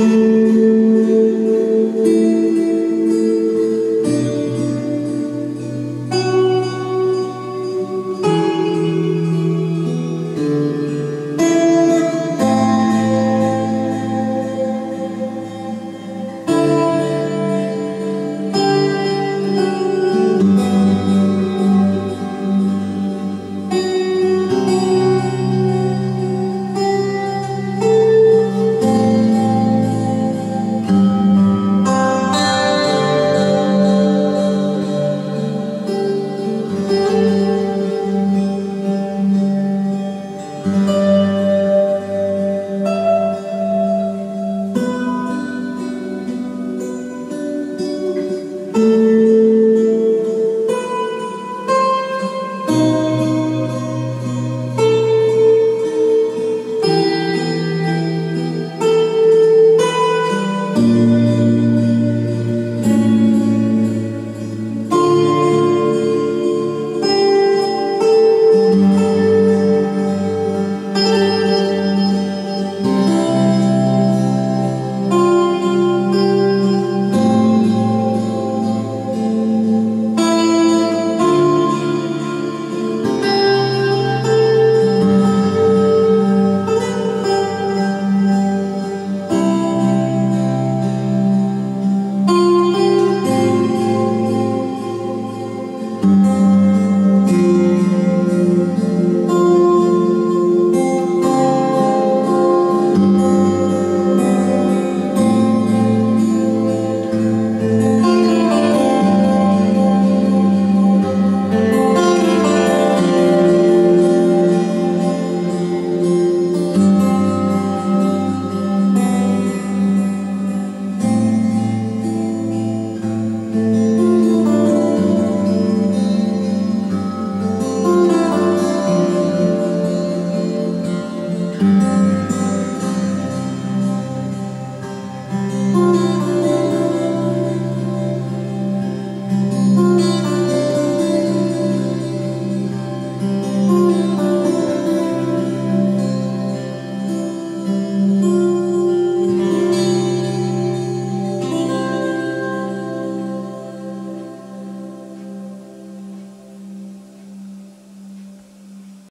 Música